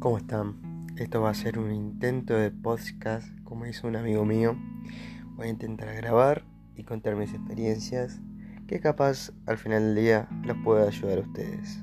¿Cómo están? Esto va a ser un intento de podcast, como hizo un amigo mío. Voy a intentar grabar y contar mis experiencias, que capaz al final del día los pueda ayudar a ustedes.